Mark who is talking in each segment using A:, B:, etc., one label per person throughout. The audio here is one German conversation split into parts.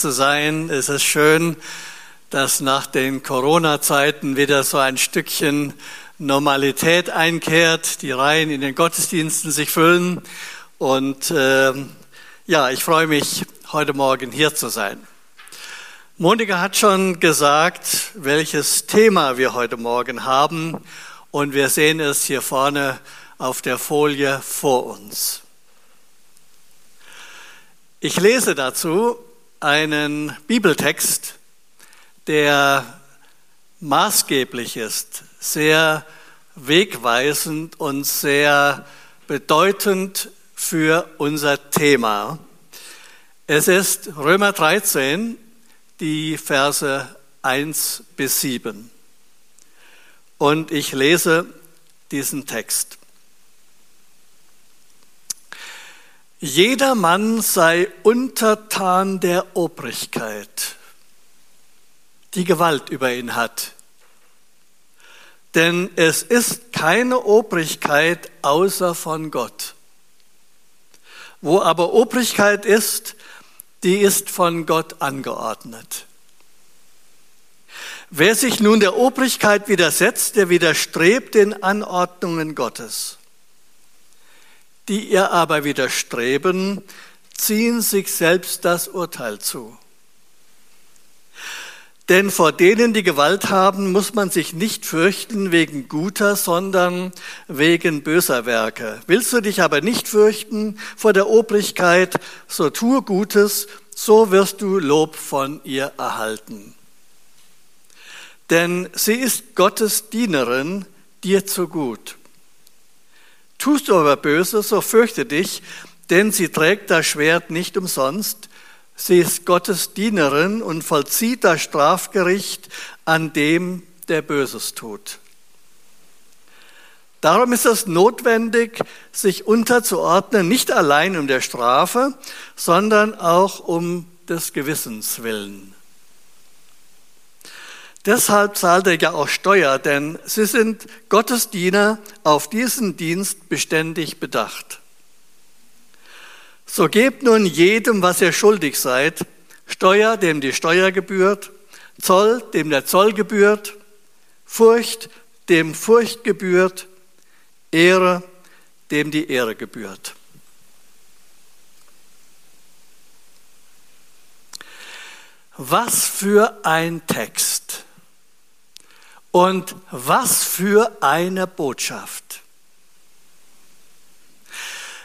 A: zu sein. Es ist schön, dass nach den Corona-Zeiten wieder so ein Stückchen Normalität einkehrt, die Reihen in den Gottesdiensten sich füllen. Und äh, ja, ich freue mich, heute Morgen hier zu sein. Monika hat schon gesagt, welches Thema wir heute Morgen haben. Und wir sehen es hier vorne auf der Folie vor uns. Ich lese dazu einen Bibeltext, der maßgeblich ist, sehr wegweisend und sehr bedeutend für unser Thema. Es ist Römer 13, die Verse 1 bis 7. Und ich lese diesen Text. Jeder Mann sei untertan der Obrigkeit, die Gewalt über ihn hat. Denn es ist keine Obrigkeit außer von Gott. Wo aber Obrigkeit ist, die ist von Gott angeordnet. Wer sich nun der Obrigkeit widersetzt, der widerstrebt den Anordnungen Gottes die ihr aber widerstreben, ziehen sich selbst das Urteil zu. Denn vor denen, die Gewalt haben, muss man sich nicht fürchten wegen guter, sondern wegen böser Werke. Willst du dich aber nicht fürchten vor der Obrigkeit, so tue Gutes, so wirst du Lob von ihr erhalten. Denn sie ist Gottes Dienerin, dir zu gut. Tust du aber Böses, so fürchte dich, denn sie trägt das Schwert nicht umsonst. Sie ist Gottes Dienerin und vollzieht das Strafgericht an dem, der Böses tut. Darum ist es notwendig, sich unterzuordnen, nicht allein um der Strafe, sondern auch um des Gewissens willen. Deshalb zahlt er ja auch Steuer, denn sie sind Gottes Diener, auf diesen Dienst beständig bedacht. So gebt nun jedem, was ihr schuldig seid, Steuer, dem die Steuer gebührt, Zoll, dem der Zoll gebührt, Furcht, dem Furcht gebührt, Ehre, dem die Ehre gebührt. Was für ein Text. Und was für eine Botschaft.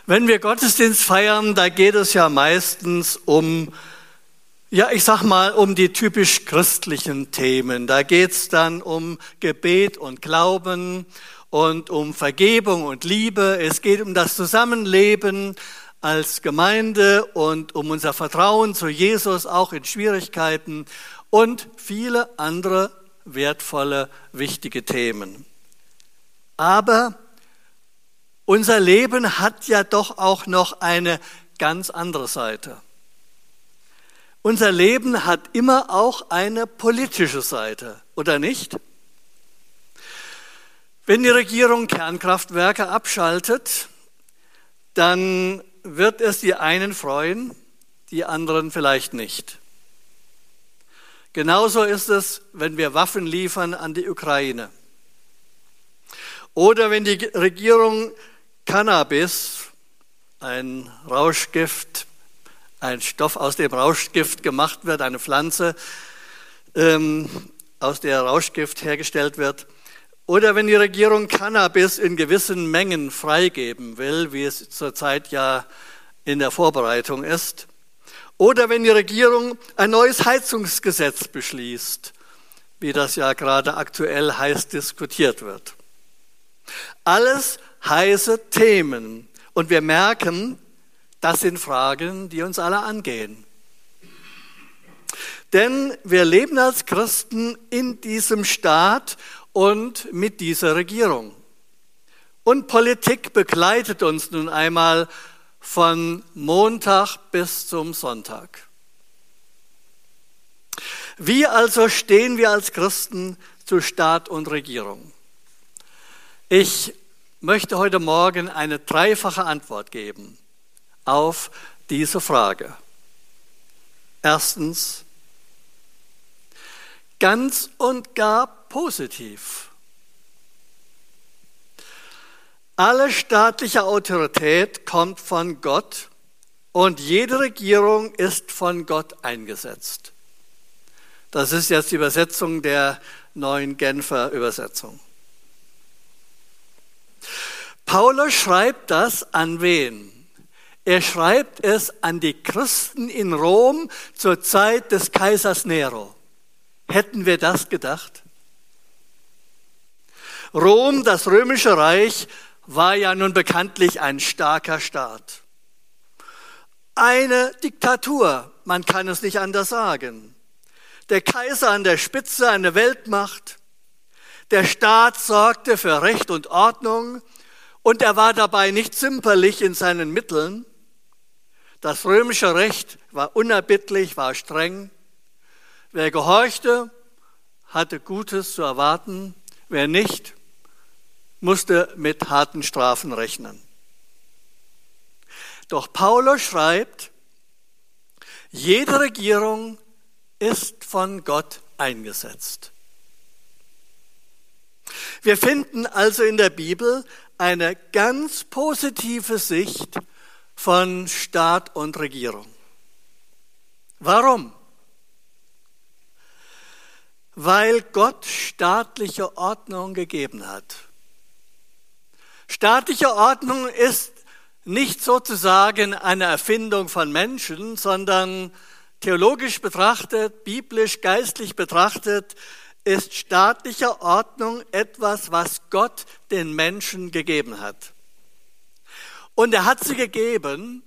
A: Wenn wir Gottesdienst feiern, da geht es ja meistens um, ja, ich sag mal, um die typisch christlichen Themen. Da geht es dann um Gebet und Glauben und um Vergebung und Liebe. Es geht um das Zusammenleben als Gemeinde und um unser Vertrauen zu Jesus auch in Schwierigkeiten und viele andere wertvolle, wichtige Themen. Aber unser Leben hat ja doch auch noch eine ganz andere Seite. Unser Leben hat immer auch eine politische Seite, oder nicht? Wenn die Regierung Kernkraftwerke abschaltet, dann wird es die einen freuen, die anderen vielleicht nicht. Genauso ist es, wenn wir Waffen liefern an die Ukraine. Oder wenn die Regierung Cannabis, ein Rauschgift, ein Stoff, aus dem Rauschgift gemacht wird, eine Pflanze, ähm, aus der Rauschgift hergestellt wird, oder wenn die Regierung Cannabis in gewissen Mengen freigeben will, wie es zurzeit ja in der Vorbereitung ist, oder wenn die Regierung ein neues Heizungsgesetz beschließt, wie das ja gerade aktuell heiß diskutiert wird. Alles heiße Themen. Und wir merken, das sind Fragen, die uns alle angehen. Denn wir leben als Christen in diesem Staat und mit dieser Regierung. Und Politik begleitet uns nun einmal von Montag bis zum Sonntag. Wie also stehen wir als Christen zu Staat und Regierung? Ich möchte heute Morgen eine dreifache Antwort geben auf diese Frage. Erstens, ganz und gar positiv. Alle staatliche Autorität kommt von Gott und jede Regierung ist von Gott eingesetzt. Das ist jetzt die Übersetzung der neuen Genfer Übersetzung. Paulus schreibt das an wen? Er schreibt es an die Christen in Rom zur Zeit des Kaisers Nero. Hätten wir das gedacht? Rom, das römische Reich, war ja nun bekanntlich ein starker Staat. Eine Diktatur, man kann es nicht anders sagen. Der Kaiser an der Spitze, eine Weltmacht. Der Staat sorgte für Recht und Ordnung und er war dabei nicht zimperlich in seinen Mitteln. Das römische Recht war unerbittlich, war streng. Wer gehorchte, hatte Gutes zu erwarten. Wer nicht, musste mit harten Strafen rechnen. Doch Paulus schreibt, jede Regierung ist von Gott eingesetzt. Wir finden also in der Bibel eine ganz positive Sicht von Staat und Regierung. Warum? Weil Gott staatliche Ordnung gegeben hat. Staatliche Ordnung ist nicht sozusagen eine Erfindung von Menschen, sondern theologisch betrachtet, biblisch, geistlich betrachtet, ist staatliche Ordnung etwas, was Gott den Menschen gegeben hat. Und er hat sie gegeben,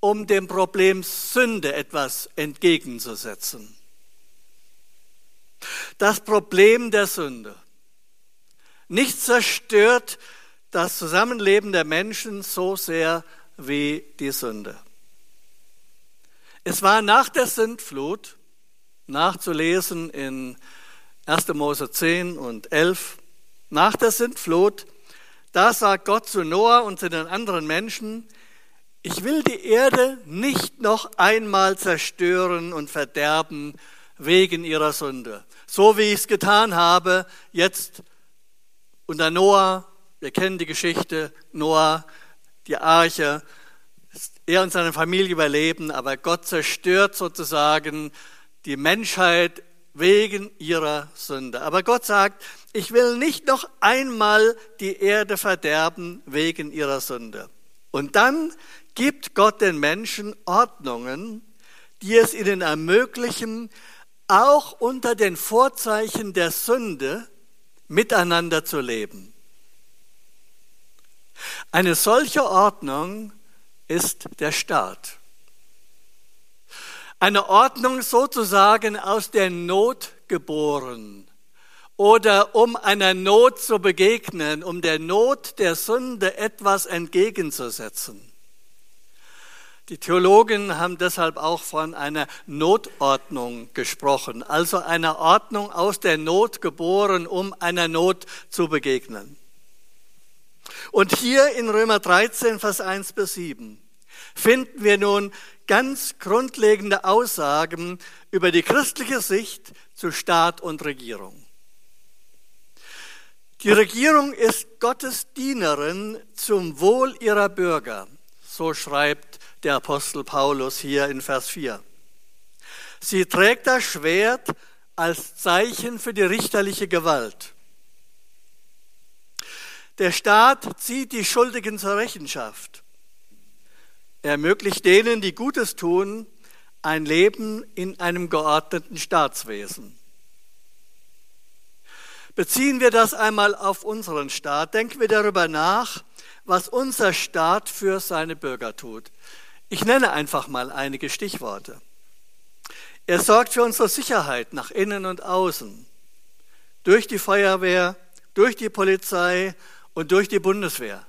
A: um dem Problem Sünde etwas entgegenzusetzen. Das Problem der Sünde. Nichts zerstört das Zusammenleben der Menschen so sehr wie die Sünde. Es war nach der Sintflut, nachzulesen in 1. Mose 10 und 11, nach der Sintflut, da sagt Gott zu Noah und zu den anderen Menschen, ich will die Erde nicht noch einmal zerstören und verderben wegen ihrer Sünde. So wie ich es getan habe, jetzt unter Noah wir kennen die Geschichte, Noah, die Arche, er und seine Familie überleben, aber Gott zerstört sozusagen die Menschheit wegen ihrer Sünde. Aber Gott sagt, ich will nicht noch einmal die Erde verderben wegen ihrer Sünde. Und dann gibt Gott den Menschen Ordnungen, die es ihnen ermöglichen, auch unter den Vorzeichen der Sünde miteinander zu leben. Eine solche Ordnung ist der Staat. Eine Ordnung sozusagen aus der Not geboren oder um einer Not zu begegnen, um der Not der Sünde etwas entgegenzusetzen. Die Theologen haben deshalb auch von einer Notordnung gesprochen, also einer Ordnung aus der Not geboren, um einer Not zu begegnen. Und hier in Römer 13, Vers 1 bis 7 finden wir nun ganz grundlegende Aussagen über die christliche Sicht zu Staat und Regierung. Die Regierung ist Gottes Dienerin zum Wohl ihrer Bürger, so schreibt der Apostel Paulus hier in Vers 4. Sie trägt das Schwert als Zeichen für die richterliche Gewalt. Der Staat zieht die Schuldigen zur Rechenschaft. Er ermöglicht denen, die Gutes tun, ein Leben in einem geordneten Staatswesen. Beziehen wir das einmal auf unseren Staat, denken wir darüber nach, was unser Staat für seine Bürger tut. Ich nenne einfach mal einige Stichworte. Er sorgt für unsere Sicherheit nach innen und außen, durch die Feuerwehr, durch die Polizei und durch die Bundeswehr.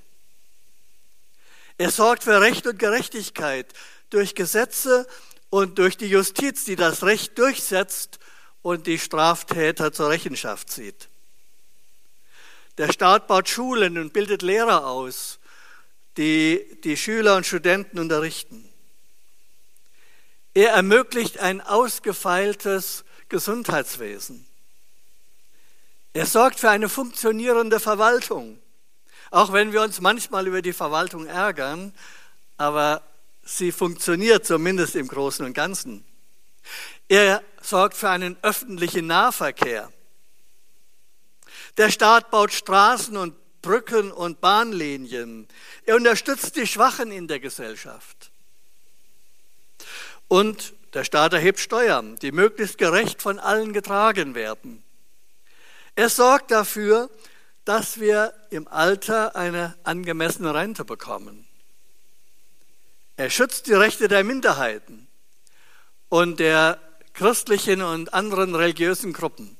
A: Er sorgt für Recht und Gerechtigkeit durch Gesetze und durch die Justiz, die das Recht durchsetzt und die Straftäter zur Rechenschaft zieht. Der Staat baut Schulen und bildet Lehrer aus, die die Schüler und Studenten unterrichten. Er ermöglicht ein ausgefeiltes Gesundheitswesen. Er sorgt für eine funktionierende Verwaltung. Auch wenn wir uns manchmal über die Verwaltung ärgern, aber sie funktioniert zumindest im Großen und Ganzen. Er sorgt für einen öffentlichen Nahverkehr. Der Staat baut Straßen und Brücken und Bahnlinien. Er unterstützt die Schwachen in der Gesellschaft. Und der Staat erhebt Steuern, die möglichst gerecht von allen getragen werden. Er sorgt dafür, dass wir im Alter eine angemessene Rente bekommen. Er schützt die Rechte der Minderheiten und der christlichen und anderen religiösen Gruppen.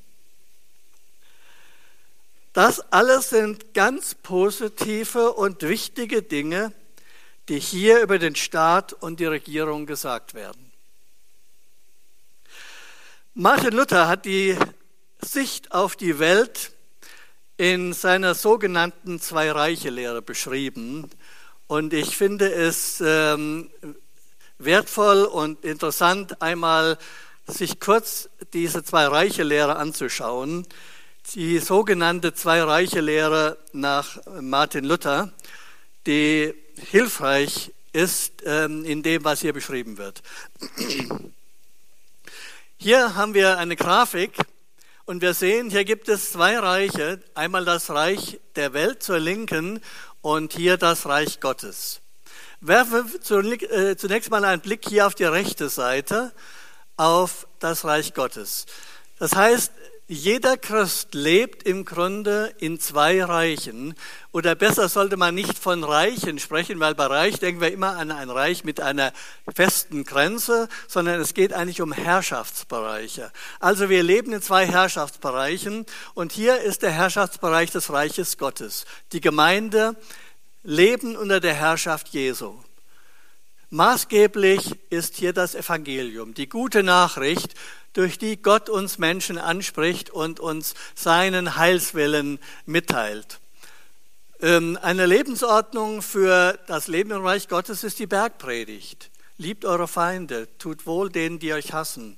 A: Das alles sind ganz positive und wichtige Dinge, die hier über den Staat und die Regierung gesagt werden. Martin Luther hat die Sicht auf die Welt in seiner sogenannten Zwei-Reiche-Lehre beschrieben. Und ich finde es ähm, wertvoll und interessant, einmal sich kurz diese Zwei-Reiche-Lehre anzuschauen. Die sogenannte Zwei-Reiche-Lehre nach Martin Luther, die hilfreich ist ähm, in dem, was hier beschrieben wird. Hier haben wir eine Grafik und wir sehen, hier gibt es zwei Reiche. Einmal das Reich der Welt zur Linken und hier das Reich Gottes. Werfe äh, zunächst mal einen Blick hier auf die rechte Seite, auf das Reich Gottes. Das heißt, jeder Christ lebt im Grunde in zwei Reichen. Oder besser sollte man nicht von Reichen sprechen, weil bei Reich denken wir immer an ein Reich mit einer festen Grenze, sondern es geht eigentlich um Herrschaftsbereiche. Also wir leben in zwei Herrschaftsbereichen und hier ist der Herrschaftsbereich des Reiches Gottes. Die Gemeinde leben unter der Herrschaft Jesu. Maßgeblich ist hier das Evangelium, die gute Nachricht durch die Gott uns Menschen anspricht und uns seinen Heilswillen mitteilt. Ähm, eine Lebensordnung für das Leben im Reich Gottes ist die Bergpredigt. Liebt eure Feinde, tut wohl denen, die euch hassen.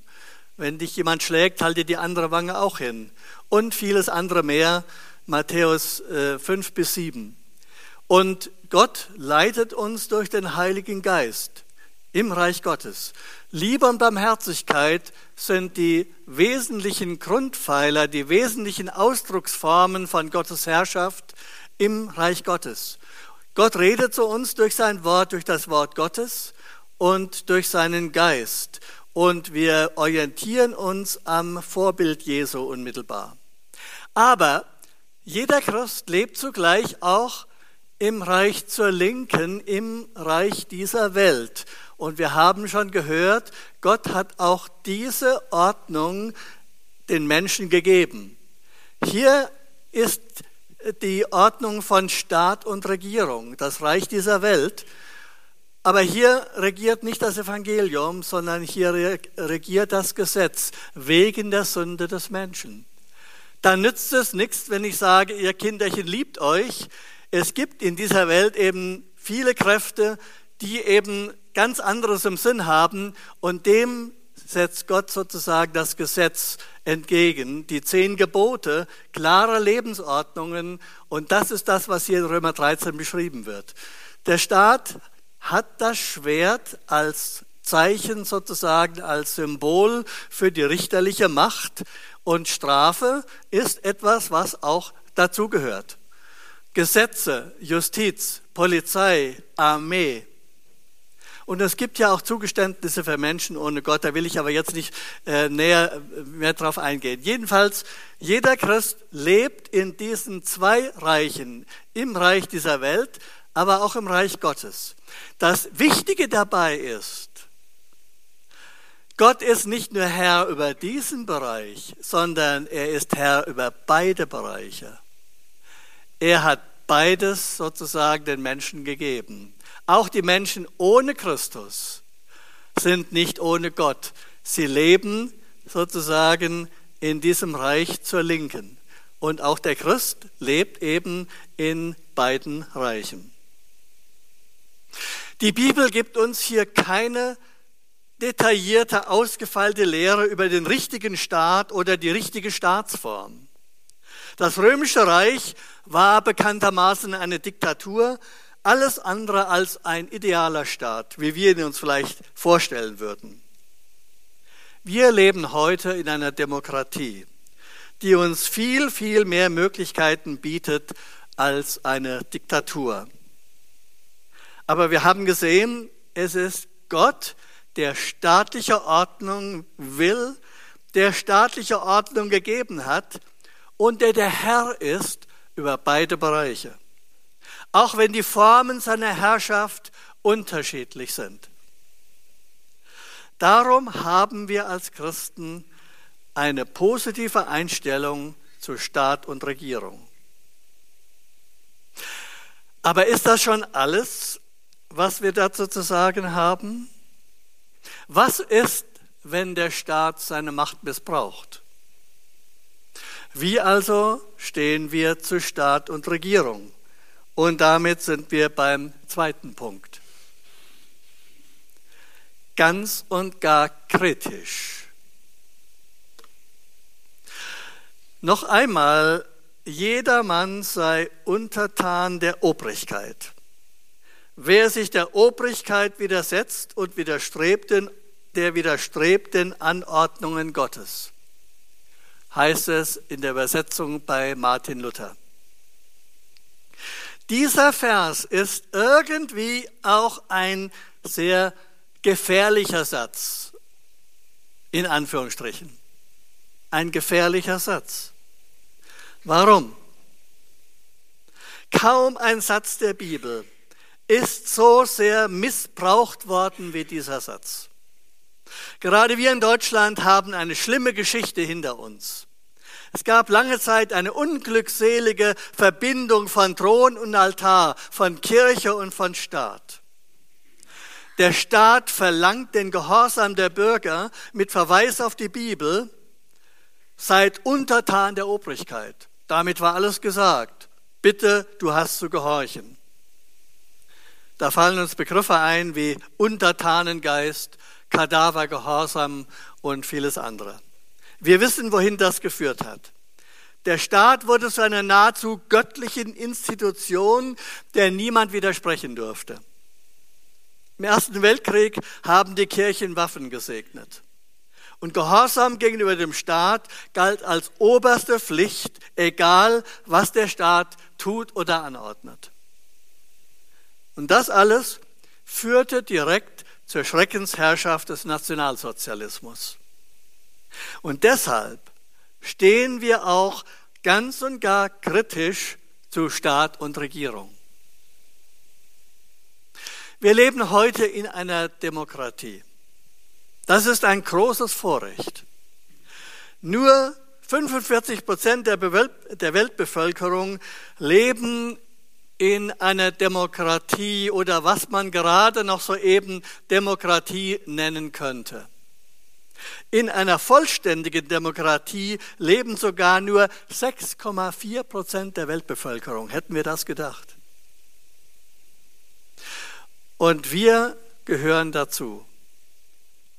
A: Wenn dich jemand schlägt, halte die andere Wange auch hin. Und vieles andere mehr, Matthäus 5 äh, bis 7. Und Gott leitet uns durch den Heiligen Geist im Reich Gottes. Liebe und Barmherzigkeit sind die wesentlichen Grundpfeiler, die wesentlichen Ausdrucksformen von Gottes Herrschaft im Reich Gottes. Gott redet zu uns durch sein Wort, durch das Wort Gottes und durch seinen Geist. Und wir orientieren uns am Vorbild Jesu unmittelbar. Aber jeder Christ lebt zugleich auch im Reich zur Linken, im Reich dieser Welt. Und wir haben schon gehört, Gott hat auch diese Ordnung den Menschen gegeben. Hier ist die Ordnung von Staat und Regierung, das Reich dieser Welt. Aber hier regiert nicht das Evangelium, sondern hier regiert das Gesetz wegen der Sünde des Menschen. Dann nützt es nichts, wenn ich sage, ihr Kinderchen liebt euch. Es gibt in dieser Welt eben viele Kräfte, die eben ganz anderes im Sinn haben und dem setzt Gott sozusagen das Gesetz entgegen, die zehn Gebote, klare Lebensordnungen und das ist das, was hier in Römer 13 beschrieben wird. Der Staat hat das Schwert als Zeichen sozusagen, als Symbol für die richterliche Macht und Strafe ist etwas, was auch dazugehört. Gesetze, Justiz, Polizei, Armee, und es gibt ja auch Zugeständnisse für Menschen ohne Gott, da will ich aber jetzt nicht äh, näher äh, mehr drauf eingehen. Jedenfalls, jeder Christ lebt in diesen zwei Reichen, im Reich dieser Welt, aber auch im Reich Gottes. Das Wichtige dabei ist, Gott ist nicht nur Herr über diesen Bereich, sondern er ist Herr über beide Bereiche. Er hat beides sozusagen den Menschen gegeben. Auch die Menschen ohne Christus sind nicht ohne Gott. Sie leben sozusagen in diesem Reich zur Linken. Und auch der Christ lebt eben in beiden Reichen. Die Bibel gibt uns hier keine detaillierte, ausgefeilte Lehre über den richtigen Staat oder die richtige Staatsform. Das römische Reich war bekanntermaßen eine Diktatur, alles andere als ein idealer Staat, wie wir ihn uns vielleicht vorstellen würden. Wir leben heute in einer Demokratie, die uns viel, viel mehr Möglichkeiten bietet als eine Diktatur. Aber wir haben gesehen, es ist Gott, der staatliche Ordnung will, der staatliche Ordnung gegeben hat und der der Herr ist über beide Bereiche. Auch wenn die Formen seiner Herrschaft unterschiedlich sind. Darum haben wir als Christen eine positive Einstellung zu Staat und Regierung. Aber ist das schon alles, was wir dazu zu sagen haben? Was ist, wenn der Staat seine Macht missbraucht? Wie also stehen wir zu Staat und Regierung? Und damit sind wir beim zweiten Punkt. Ganz und gar kritisch. Noch einmal, jedermann sei untertan der Obrigkeit. Wer sich der Obrigkeit widersetzt und widerstrebt den, der widerstrebt den Anordnungen Gottes, heißt es in der Übersetzung bei Martin Luther. Dieser Vers ist irgendwie auch ein sehr gefährlicher Satz, in Anführungsstrichen. Ein gefährlicher Satz. Warum? Kaum ein Satz der Bibel ist so sehr missbraucht worden wie dieser Satz. Gerade wir in Deutschland haben eine schlimme Geschichte hinter uns. Es gab lange Zeit eine unglückselige Verbindung von Thron und Altar, von Kirche und von Staat. Der Staat verlangt den Gehorsam der Bürger mit Verweis auf die Bibel, seid untertan der Obrigkeit. Damit war alles gesagt. Bitte, du hast zu gehorchen. Da fallen uns Begriffe ein wie Untertanengeist, Kadavergehorsam und vieles andere. Wir wissen, wohin das geführt hat. Der Staat wurde zu einer nahezu göttlichen Institution, der niemand widersprechen durfte. Im Ersten Weltkrieg haben die Kirchen Waffen gesegnet. Und Gehorsam gegenüber dem Staat galt als oberste Pflicht, egal was der Staat tut oder anordnet. Und das alles führte direkt zur Schreckensherrschaft des Nationalsozialismus. Und deshalb stehen wir auch ganz und gar kritisch zu Staat und Regierung. Wir leben heute in einer Demokratie. Das ist ein großes Vorrecht. Nur 45 Prozent der, Weltbevölkerung leben in einer Demokratie oder was man gerade noch so eben Demokratie nennen könnte. In einer vollständigen Demokratie leben sogar nur 6,4 Prozent der Weltbevölkerung. Hätten wir das gedacht? Und wir gehören dazu.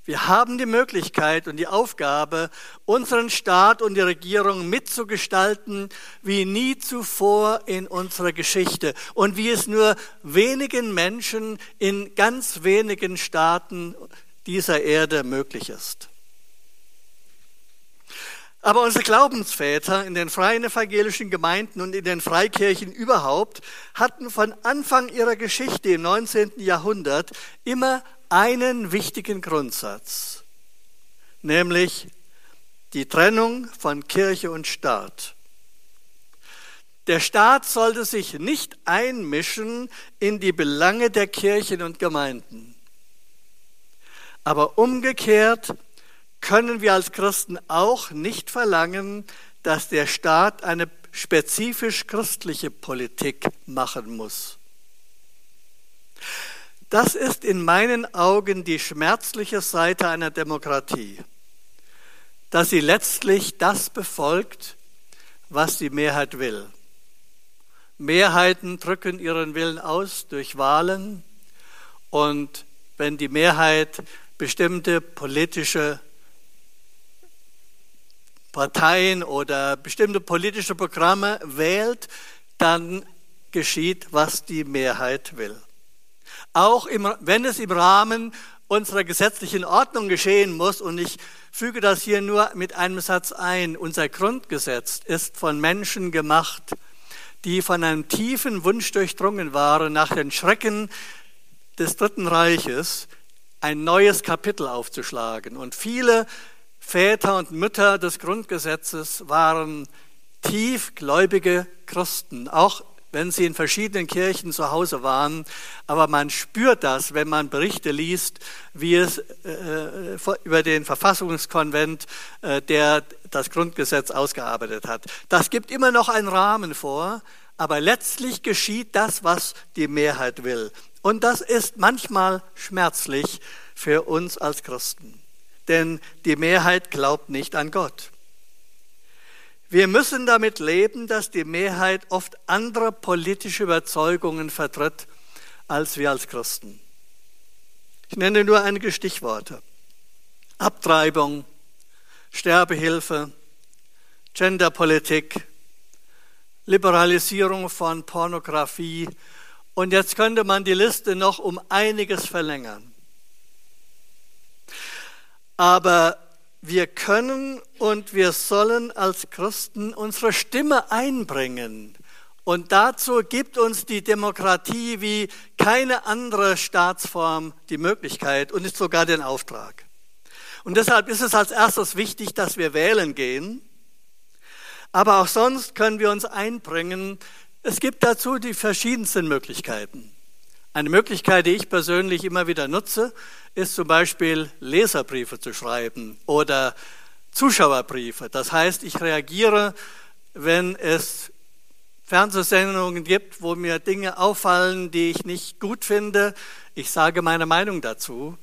A: Wir haben die Möglichkeit und die Aufgabe, unseren Staat und die Regierung mitzugestalten wie nie zuvor in unserer Geschichte und wie es nur wenigen Menschen in ganz wenigen Staaten dieser Erde möglich ist. Aber unsere Glaubensväter in den freien evangelischen Gemeinden und in den Freikirchen überhaupt hatten von Anfang ihrer Geschichte im 19. Jahrhundert immer einen wichtigen Grundsatz, nämlich die Trennung von Kirche und Staat. Der Staat sollte sich nicht einmischen in die Belange der Kirchen und Gemeinden. Aber umgekehrt können wir als Christen auch nicht verlangen, dass der Staat eine spezifisch christliche Politik machen muss. Das ist in meinen Augen die schmerzliche Seite einer Demokratie, dass sie letztlich das befolgt, was die Mehrheit will. Mehrheiten drücken ihren Willen aus durch Wahlen und wenn die Mehrheit bestimmte politische Parteien oder bestimmte politische Programme wählt, dann geschieht, was die Mehrheit will. Auch im, wenn es im Rahmen unserer gesetzlichen Ordnung geschehen muss, und ich füge das hier nur mit einem Satz ein, unser Grundgesetz ist von Menschen gemacht, die von einem tiefen Wunsch durchdrungen waren, nach den Schrecken des Dritten Reiches ein neues Kapitel aufzuschlagen. Und viele Väter und Mütter des Grundgesetzes waren tiefgläubige Christen, auch wenn sie in verschiedenen Kirchen zu Hause waren. Aber man spürt das, wenn man Berichte liest, wie es äh, über den Verfassungskonvent, äh, der das Grundgesetz ausgearbeitet hat. Das gibt immer noch einen Rahmen vor, aber letztlich geschieht das, was die Mehrheit will. Und das ist manchmal schmerzlich für uns als Christen, denn die Mehrheit glaubt nicht an Gott. Wir müssen damit leben, dass die Mehrheit oft andere politische Überzeugungen vertritt als wir als Christen. Ich nenne nur einige Stichworte. Abtreibung, Sterbehilfe, Genderpolitik, Liberalisierung von Pornografie und jetzt könnte man die Liste noch um einiges verlängern. Aber wir können und wir sollen als Christen unsere Stimme einbringen. Und dazu gibt uns die Demokratie wie keine andere Staatsform die Möglichkeit und ist sogar den Auftrag. Und deshalb ist es als erstes wichtig, dass wir wählen gehen. Aber auch sonst können wir uns einbringen. Es gibt dazu die verschiedensten Möglichkeiten. Eine Möglichkeit, die ich persönlich immer wieder nutze, ist zum Beispiel Leserbriefe zu schreiben oder Zuschauerbriefe. Das heißt, ich reagiere, wenn es Fernsehsendungen gibt, wo mir Dinge auffallen, die ich nicht gut finde. Ich sage meine Meinung dazu.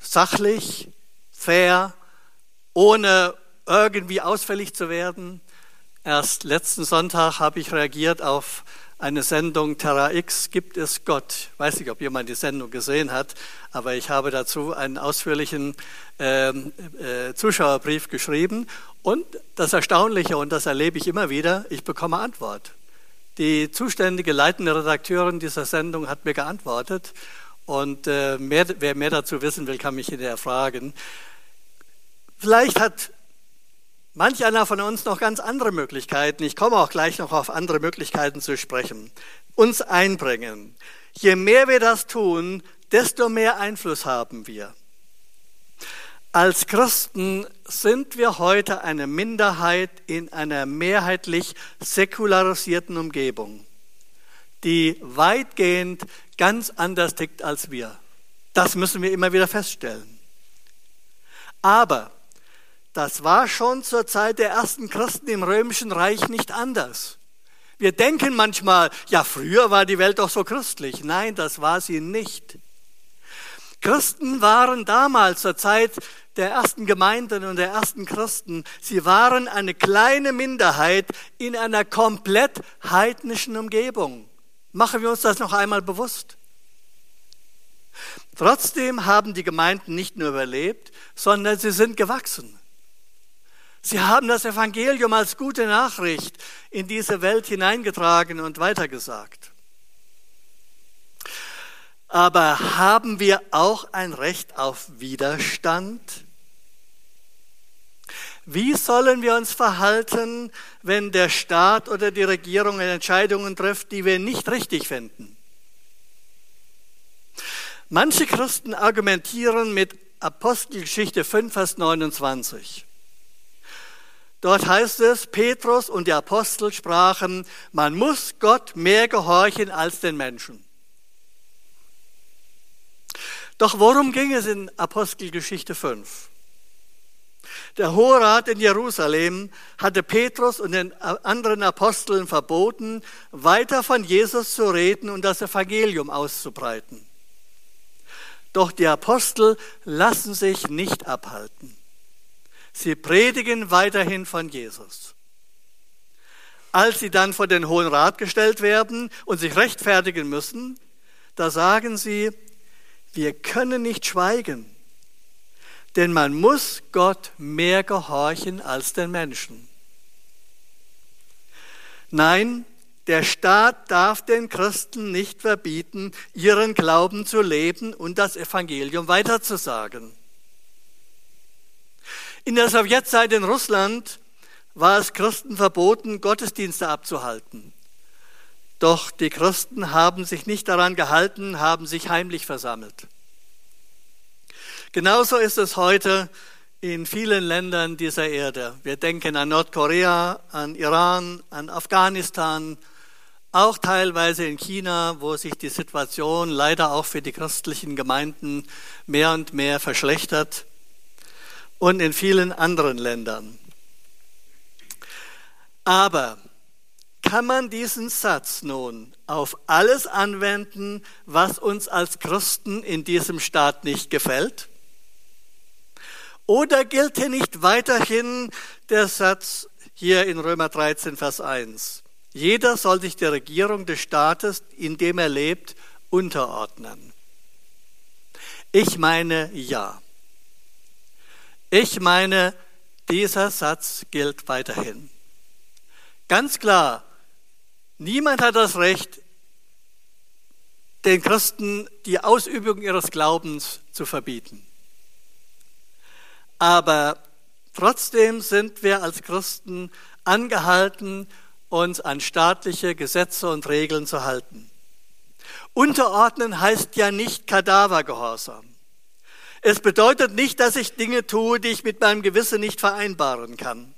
A: Sachlich, fair, ohne irgendwie ausfällig zu werden. Erst letzten Sonntag habe ich reagiert auf eine Sendung Terra X, gibt es Gott? Ich weiß nicht, ob jemand die Sendung gesehen hat, aber ich habe dazu einen ausführlichen äh, äh, Zuschauerbrief geschrieben. Und das Erstaunliche, und das erlebe ich immer wieder, ich bekomme Antwort. Die zuständige leitende Redakteurin dieser Sendung hat mir geantwortet. Und äh, mehr, wer mehr dazu wissen will, kann mich hinterher fragen. Vielleicht hat Manch einer von uns noch ganz andere Möglichkeiten. Ich komme auch gleich noch auf andere Möglichkeiten zu sprechen. Uns einbringen. Je mehr wir das tun, desto mehr Einfluss haben wir. Als Christen sind wir heute eine Minderheit in einer mehrheitlich säkularisierten Umgebung, die weitgehend ganz anders tickt als wir. Das müssen wir immer wieder feststellen. Aber das war schon zur Zeit der ersten Christen im römischen Reich nicht anders. Wir denken manchmal, ja, früher war die Welt doch so christlich. Nein, das war sie nicht. Christen waren damals zur Zeit der ersten Gemeinden und der ersten Christen, sie waren eine kleine Minderheit in einer komplett heidnischen Umgebung. Machen wir uns das noch einmal bewusst. Trotzdem haben die Gemeinden nicht nur überlebt, sondern sie sind gewachsen. Sie haben das Evangelium als gute Nachricht in diese Welt hineingetragen und weitergesagt. Aber haben wir auch ein Recht auf Widerstand? Wie sollen wir uns verhalten, wenn der Staat oder die Regierung Entscheidungen trifft, die wir nicht richtig finden? Manche Christen argumentieren mit Apostelgeschichte 5, Vers 29. Dort heißt es, Petrus und die Apostel sprachen, man muss Gott mehr gehorchen als den Menschen. Doch worum ging es in Apostelgeschichte 5? Der Hohe Rat in Jerusalem hatte Petrus und den anderen Aposteln verboten, weiter von Jesus zu reden und das Evangelium auszubreiten. Doch die Apostel lassen sich nicht abhalten. Sie predigen weiterhin von Jesus. Als sie dann vor den Hohen Rat gestellt werden und sich rechtfertigen müssen, da sagen sie, wir können nicht schweigen. denn man muss Gott mehr gehorchen als den Menschen. Nein, der Staat darf den Christen nicht verbieten, ihren Glauben zu leben und das Evangelium weiterzusagen. In der Sowjetzeit in Russland war es Christen verboten, Gottesdienste abzuhalten. Doch die Christen haben sich nicht daran gehalten, haben sich heimlich versammelt. Genauso ist es heute in vielen Ländern dieser Erde. Wir denken an Nordkorea, an Iran, an Afghanistan, auch teilweise in China, wo sich die Situation leider auch für die christlichen Gemeinden mehr und mehr verschlechtert und in vielen anderen Ländern. Aber kann man diesen Satz nun auf alles anwenden, was uns als Christen in diesem Staat nicht gefällt? Oder gilt hier nicht weiterhin der Satz hier in Römer 13, Vers 1? Jeder soll sich der Regierung des Staates, in dem er lebt, unterordnen. Ich meine ja. Ich meine, dieser Satz gilt weiterhin. Ganz klar, niemand hat das Recht, den Christen die Ausübung ihres Glaubens zu verbieten. Aber trotzdem sind wir als Christen angehalten, uns an staatliche Gesetze und Regeln zu halten. Unterordnen heißt ja nicht Kadavergehorsam. Es bedeutet nicht, dass ich Dinge tue, die ich mit meinem Gewissen nicht vereinbaren kann.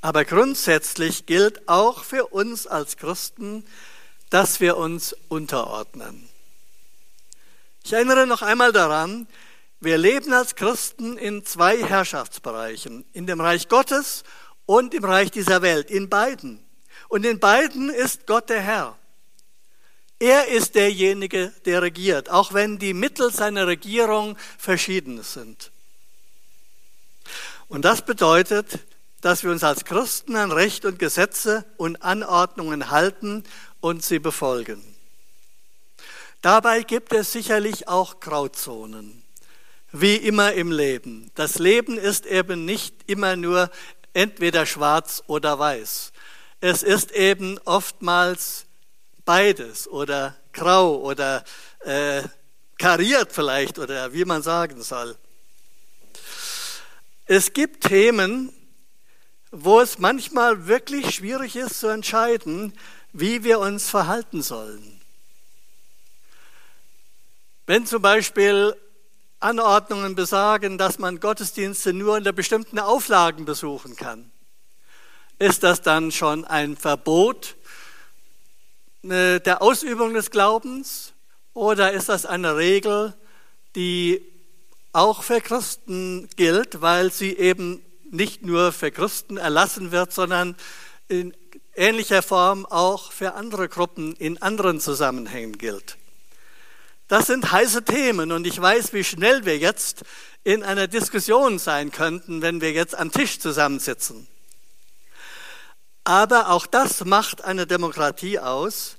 A: Aber grundsätzlich gilt auch für uns als Christen, dass wir uns unterordnen. Ich erinnere noch einmal daran, wir leben als Christen in zwei Herrschaftsbereichen, in dem Reich Gottes und im Reich dieser Welt, in beiden. Und in beiden ist Gott der Herr. Er ist derjenige, der regiert, auch wenn die Mittel seiner Regierung verschieden sind. Und das bedeutet, dass wir uns als Christen an Recht und Gesetze und Anordnungen halten und sie befolgen. Dabei gibt es sicherlich auch Grauzonen, wie immer im Leben. Das Leben ist eben nicht immer nur entweder schwarz oder weiß. Es ist eben oftmals beides oder grau oder äh, kariert vielleicht oder wie man sagen soll. Es gibt Themen, wo es manchmal wirklich schwierig ist zu entscheiden, wie wir uns verhalten sollen. Wenn zum Beispiel Anordnungen besagen, dass man Gottesdienste nur unter bestimmten Auflagen besuchen kann, ist das dann schon ein Verbot der Ausübung des Glaubens oder ist das eine Regel, die auch für Christen gilt, weil sie eben nicht nur für Christen erlassen wird, sondern in ähnlicher Form auch für andere Gruppen in anderen Zusammenhängen gilt. Das sind heiße Themen und ich weiß, wie schnell wir jetzt in einer Diskussion sein könnten, wenn wir jetzt am Tisch zusammensitzen. Aber auch das macht eine Demokratie aus,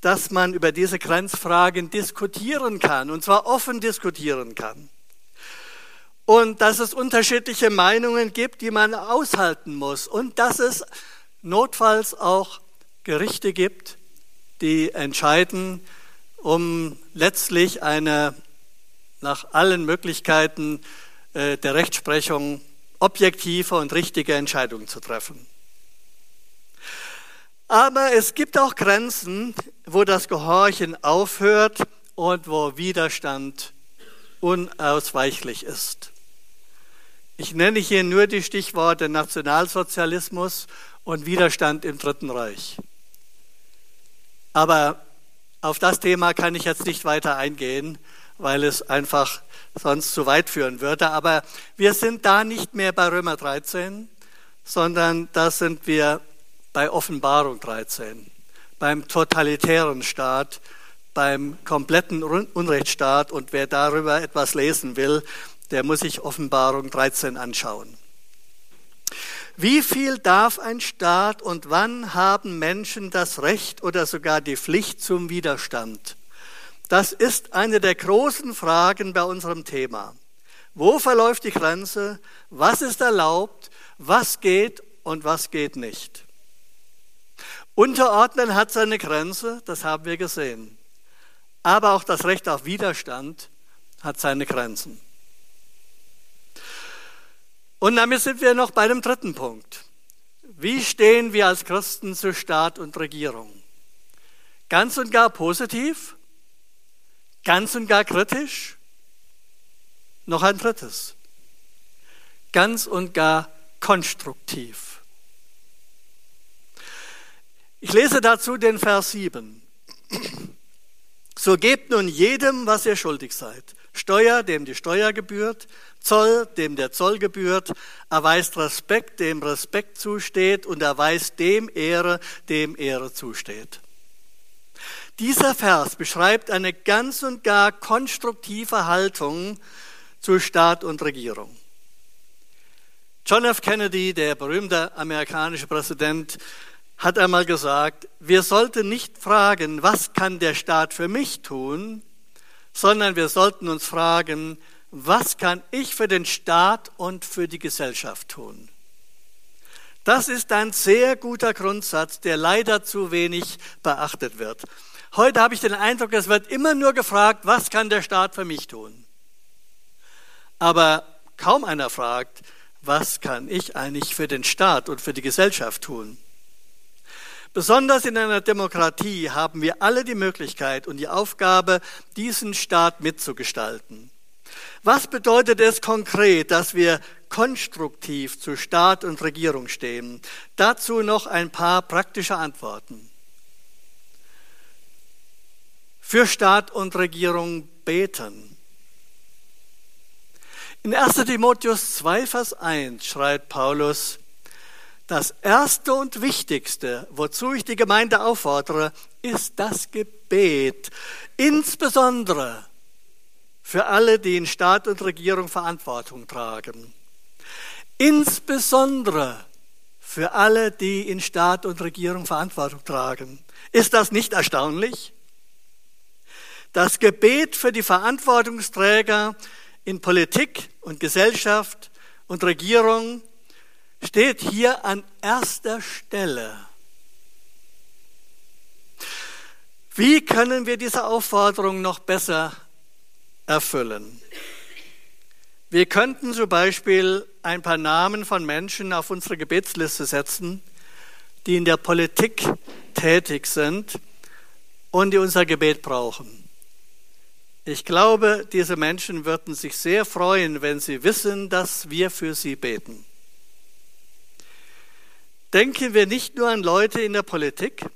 A: dass man über diese Grenzfragen diskutieren kann, und zwar offen diskutieren kann und dass es unterschiedliche Meinungen gibt, die man aushalten muss und dass es notfalls auch Gerichte gibt, die entscheiden, um letztlich eine nach allen Möglichkeiten äh, der Rechtsprechung objektive und richtige Entscheidung zu treffen. Aber es gibt auch Grenzen, wo das Gehorchen aufhört und wo Widerstand unausweichlich ist. Ich nenne hier nur die Stichworte Nationalsozialismus und Widerstand im Dritten Reich. Aber auf das Thema kann ich jetzt nicht weiter eingehen, weil es einfach sonst zu weit führen würde. Aber wir sind da nicht mehr bei Römer 13, sondern da sind wir bei Offenbarung 13, beim totalitären Staat, beim kompletten Unrechtsstaat. Und wer darüber etwas lesen will, der muss sich Offenbarung 13 anschauen. Wie viel darf ein Staat und wann haben Menschen das Recht oder sogar die Pflicht zum Widerstand? Das ist eine der großen Fragen bei unserem Thema. Wo verläuft die Grenze? Was ist erlaubt? Was geht und was geht nicht? Unterordnen hat seine Grenze, das haben wir gesehen. Aber auch das Recht auf Widerstand hat seine Grenzen. Und damit sind wir noch bei dem dritten Punkt. Wie stehen wir als Christen zu Staat und Regierung? Ganz und gar positiv? Ganz und gar kritisch? Noch ein drittes. Ganz und gar konstruktiv. Ich lese dazu den Vers 7. So gebt nun jedem, was ihr schuldig seid. Steuer, dem die Steuer gebührt, Zoll, dem der Zoll gebührt, erweist Respekt, dem Respekt zusteht und erweist dem Ehre, dem Ehre zusteht. Dieser Vers beschreibt eine ganz und gar konstruktive Haltung zu Staat und Regierung. John F. Kennedy, der berühmte amerikanische Präsident, hat einmal gesagt, wir sollten nicht fragen, was kann der Staat für mich tun, sondern wir sollten uns fragen, was kann ich für den Staat und für die Gesellschaft tun? Das ist ein sehr guter Grundsatz, der leider zu wenig beachtet wird. Heute habe ich den Eindruck, es wird immer nur gefragt, was kann der Staat für mich tun? Aber kaum einer fragt, was kann ich eigentlich für den Staat und für die Gesellschaft tun? Besonders in einer Demokratie haben wir alle die Möglichkeit und die Aufgabe, diesen Staat mitzugestalten. Was bedeutet es konkret, dass wir konstruktiv zu Staat und Regierung stehen? Dazu noch ein paar praktische Antworten. Für Staat und Regierung beten. In 1 Timotheus 2, Vers 1 schreibt Paulus, das Erste und Wichtigste, wozu ich die Gemeinde auffordere, ist das Gebet. Insbesondere für alle, die in Staat und Regierung Verantwortung tragen. Insbesondere für alle, die in Staat und Regierung Verantwortung tragen. Ist das nicht erstaunlich? Das Gebet für die Verantwortungsträger in Politik und Gesellschaft und Regierung steht hier an erster Stelle. Wie können wir diese Aufforderung noch besser erfüllen? Wir könnten zum Beispiel ein paar Namen von Menschen auf unsere Gebetsliste setzen, die in der Politik tätig sind und die unser Gebet brauchen. Ich glaube, diese Menschen würden sich sehr freuen, wenn sie wissen, dass wir für sie beten denken wir nicht nur an Leute in der Politik,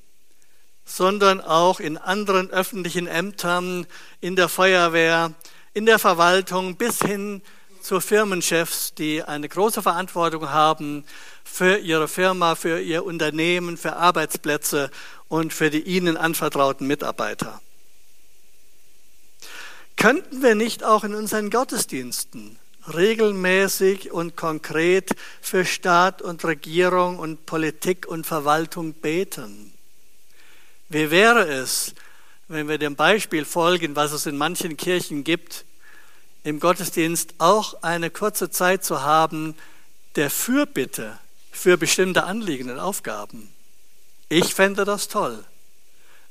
A: sondern auch in anderen öffentlichen Ämtern, in der Feuerwehr, in der Verwaltung bis hin zu Firmenchefs, die eine große Verantwortung haben für ihre Firma, für ihr Unternehmen, für Arbeitsplätze und für die ihnen anvertrauten Mitarbeiter. Könnten wir nicht auch in unseren Gottesdiensten regelmäßig und konkret für Staat und Regierung und Politik und Verwaltung beten. Wie wäre es, wenn wir dem Beispiel folgen, was es in manchen Kirchen gibt, im Gottesdienst auch eine kurze Zeit zu haben der Fürbitte für bestimmte Anliegen und Aufgaben? Ich fände das toll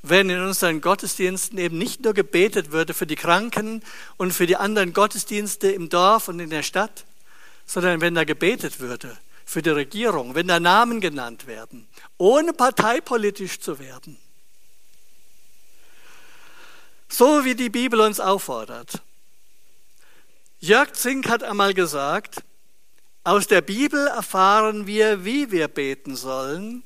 A: wenn in unseren Gottesdiensten eben nicht nur gebetet würde für die Kranken und für die anderen Gottesdienste im Dorf und in der Stadt, sondern wenn da gebetet würde für die Regierung, wenn da Namen genannt werden, ohne parteipolitisch zu werden. So wie die Bibel uns auffordert. Jörg Zink hat einmal gesagt, aus der Bibel erfahren wir, wie wir beten sollen,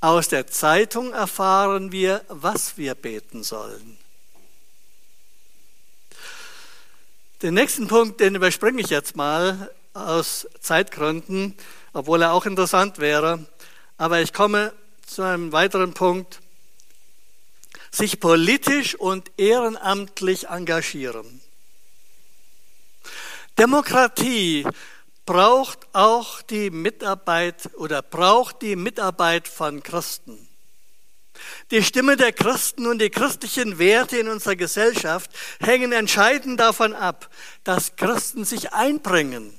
A: aus der Zeitung erfahren wir, was wir beten sollen. Den nächsten Punkt, den überspringe ich jetzt mal aus Zeitgründen, obwohl er auch interessant wäre. Aber ich komme zu einem weiteren Punkt. Sich politisch und ehrenamtlich engagieren. Demokratie braucht auch die Mitarbeit oder braucht die Mitarbeit von Christen. Die Stimme der Christen und die christlichen Werte in unserer Gesellschaft hängen entscheidend davon ab, dass Christen sich einbringen.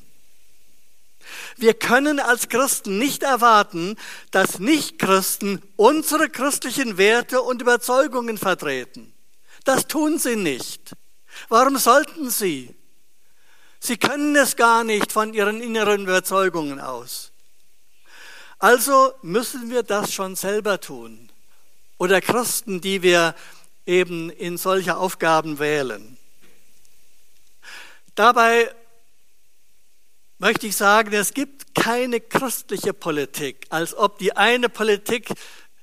A: Wir können als Christen nicht erwarten, dass Nichtchristen unsere christlichen Werte und Überzeugungen vertreten. Das tun sie nicht. Warum sollten sie? Sie können es gar nicht von ihren inneren Überzeugungen aus. Also müssen wir das schon selber tun. Oder Christen, die wir eben in solche Aufgaben wählen. Dabei möchte ich sagen, es gibt keine christliche Politik, als ob die eine Politik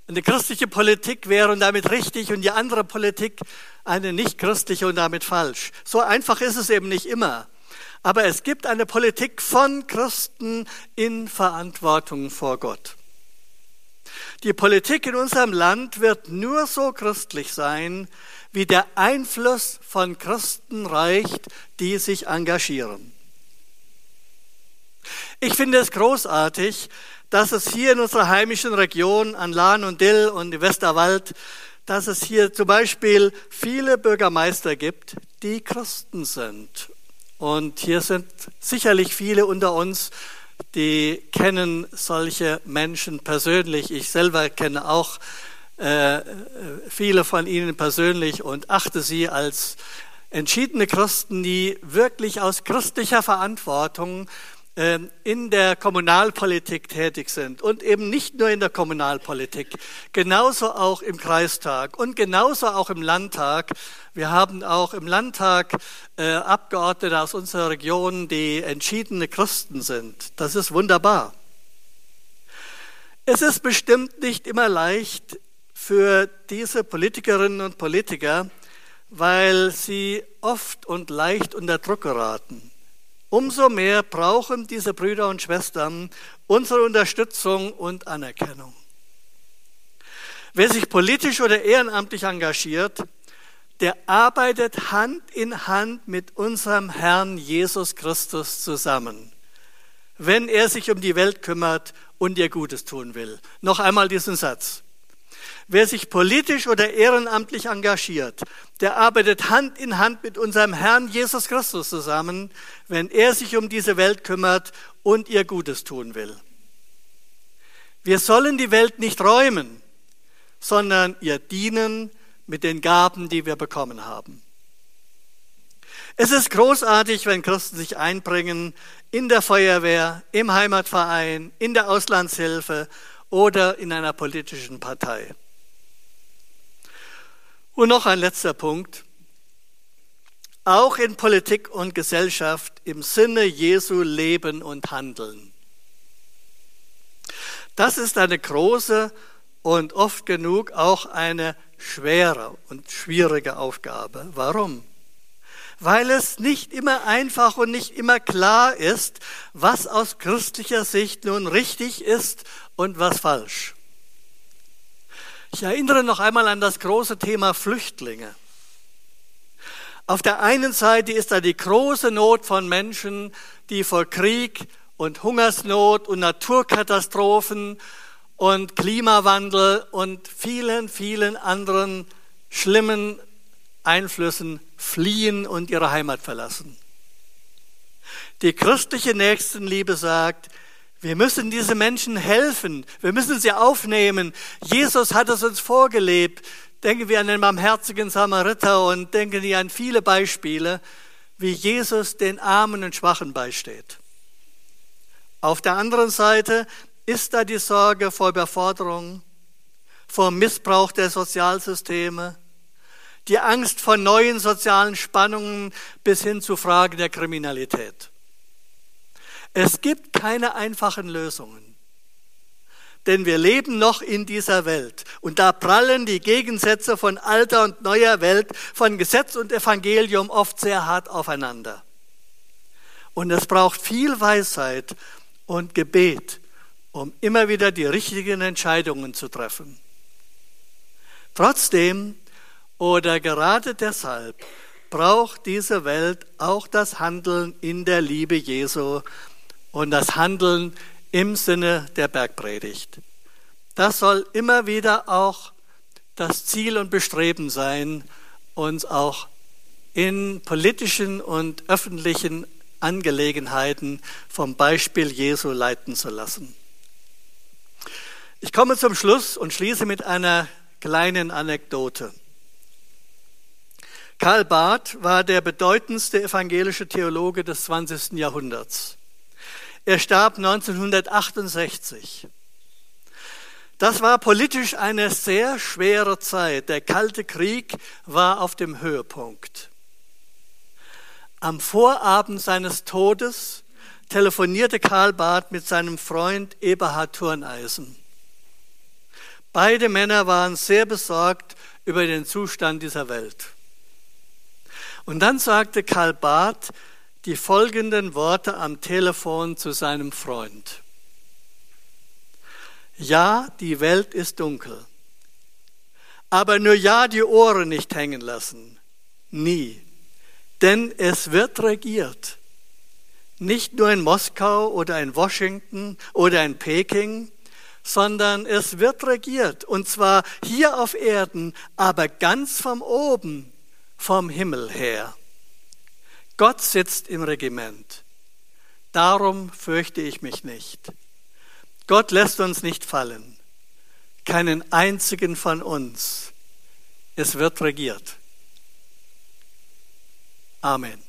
A: eine christliche Politik wäre und damit richtig und die andere Politik eine nicht christliche und damit falsch. So einfach ist es eben nicht immer. Aber es gibt eine Politik von Christen in Verantwortung vor Gott. Die Politik in unserem Land wird nur so christlich sein, wie der Einfluss von Christen reicht, die sich engagieren. Ich finde es großartig, dass es hier in unserer heimischen Region an Lahn und Dill und im Westerwald, dass es hier zum Beispiel viele Bürgermeister gibt, die Christen sind. Und hier sind sicherlich viele unter uns, die kennen solche Menschen persönlich. Ich selber kenne auch äh, viele von ihnen persönlich und achte sie als entschiedene Christen, die wirklich aus christlicher Verantwortung in der Kommunalpolitik tätig sind und eben nicht nur in der Kommunalpolitik, genauso auch im Kreistag und genauso auch im Landtag. Wir haben auch im Landtag äh, Abgeordnete aus unserer Region, die entschiedene Christen sind. Das ist wunderbar. Es ist bestimmt nicht immer leicht für diese Politikerinnen und Politiker, weil sie oft und leicht unter Druck geraten. Umso mehr brauchen diese Brüder und Schwestern unsere Unterstützung und Anerkennung. Wer sich politisch oder ehrenamtlich engagiert, der arbeitet Hand in Hand mit unserem Herrn Jesus Christus zusammen, wenn er sich um die Welt kümmert und ihr Gutes tun will. Noch einmal diesen Satz. Wer sich politisch oder ehrenamtlich engagiert, der arbeitet Hand in Hand mit unserem Herrn Jesus Christus zusammen, wenn er sich um diese Welt kümmert und ihr Gutes tun will. Wir sollen die Welt nicht räumen, sondern ihr dienen mit den Gaben, die wir bekommen haben. Es ist großartig, wenn Christen sich einbringen in der Feuerwehr, im Heimatverein, in der Auslandshilfe oder in einer politischen Partei. Und noch ein letzter Punkt. Auch in Politik und Gesellschaft im Sinne Jesu leben und handeln. Das ist eine große und oft genug auch eine schwere und schwierige Aufgabe. Warum? Weil es nicht immer einfach und nicht immer klar ist, was aus christlicher Sicht nun richtig ist und was falsch. Ich erinnere noch einmal an das große Thema Flüchtlinge. Auf der einen Seite ist da die große Not von Menschen, die vor Krieg und Hungersnot und Naturkatastrophen und Klimawandel und vielen, vielen anderen schlimmen Einflüssen fliehen und ihre Heimat verlassen. Die christliche Nächstenliebe sagt, wir müssen diese Menschen helfen. Wir müssen sie aufnehmen. Jesus hat es uns vorgelebt. Denken wir an den barmherzigen Samariter und denken wir an viele Beispiele, wie Jesus den Armen und Schwachen beisteht. Auf der anderen Seite ist da die Sorge vor Überforderung, vor Missbrauch der Sozialsysteme, die Angst vor neuen sozialen Spannungen bis hin zu Fragen der Kriminalität. Es gibt keine einfachen Lösungen. Denn wir leben noch in dieser Welt und da prallen die Gegensätze von alter und neuer Welt, von Gesetz und Evangelium oft sehr hart aufeinander. Und es braucht viel Weisheit und Gebet, um immer wieder die richtigen Entscheidungen zu treffen. Trotzdem oder gerade deshalb braucht diese Welt auch das Handeln in der Liebe Jesu, und das Handeln im Sinne der Bergpredigt. Das soll immer wieder auch das Ziel und Bestreben sein, uns auch in politischen und öffentlichen Angelegenheiten vom Beispiel Jesu leiten zu lassen. Ich komme zum Schluss und schließe mit einer kleinen Anekdote. Karl Barth war der bedeutendste evangelische Theologe des 20. Jahrhunderts. Er starb 1968. Das war politisch eine sehr schwere Zeit. Der Kalte Krieg war auf dem Höhepunkt. Am Vorabend seines Todes telefonierte Karl Barth mit seinem Freund Eberhard Turneisen. Beide Männer waren sehr besorgt über den Zustand dieser Welt. Und dann sagte Karl Barth die folgenden Worte am Telefon zu seinem Freund. Ja, die Welt ist dunkel, aber nur ja die Ohren nicht hängen lassen. Nie. Denn es wird regiert. Nicht nur in Moskau oder in Washington oder in Peking, sondern es wird regiert. Und zwar hier auf Erden, aber ganz vom oben, vom Himmel her. Gott sitzt im Regiment. Darum fürchte ich mich nicht. Gott lässt uns nicht fallen. Keinen einzigen von uns. Es wird regiert. Amen.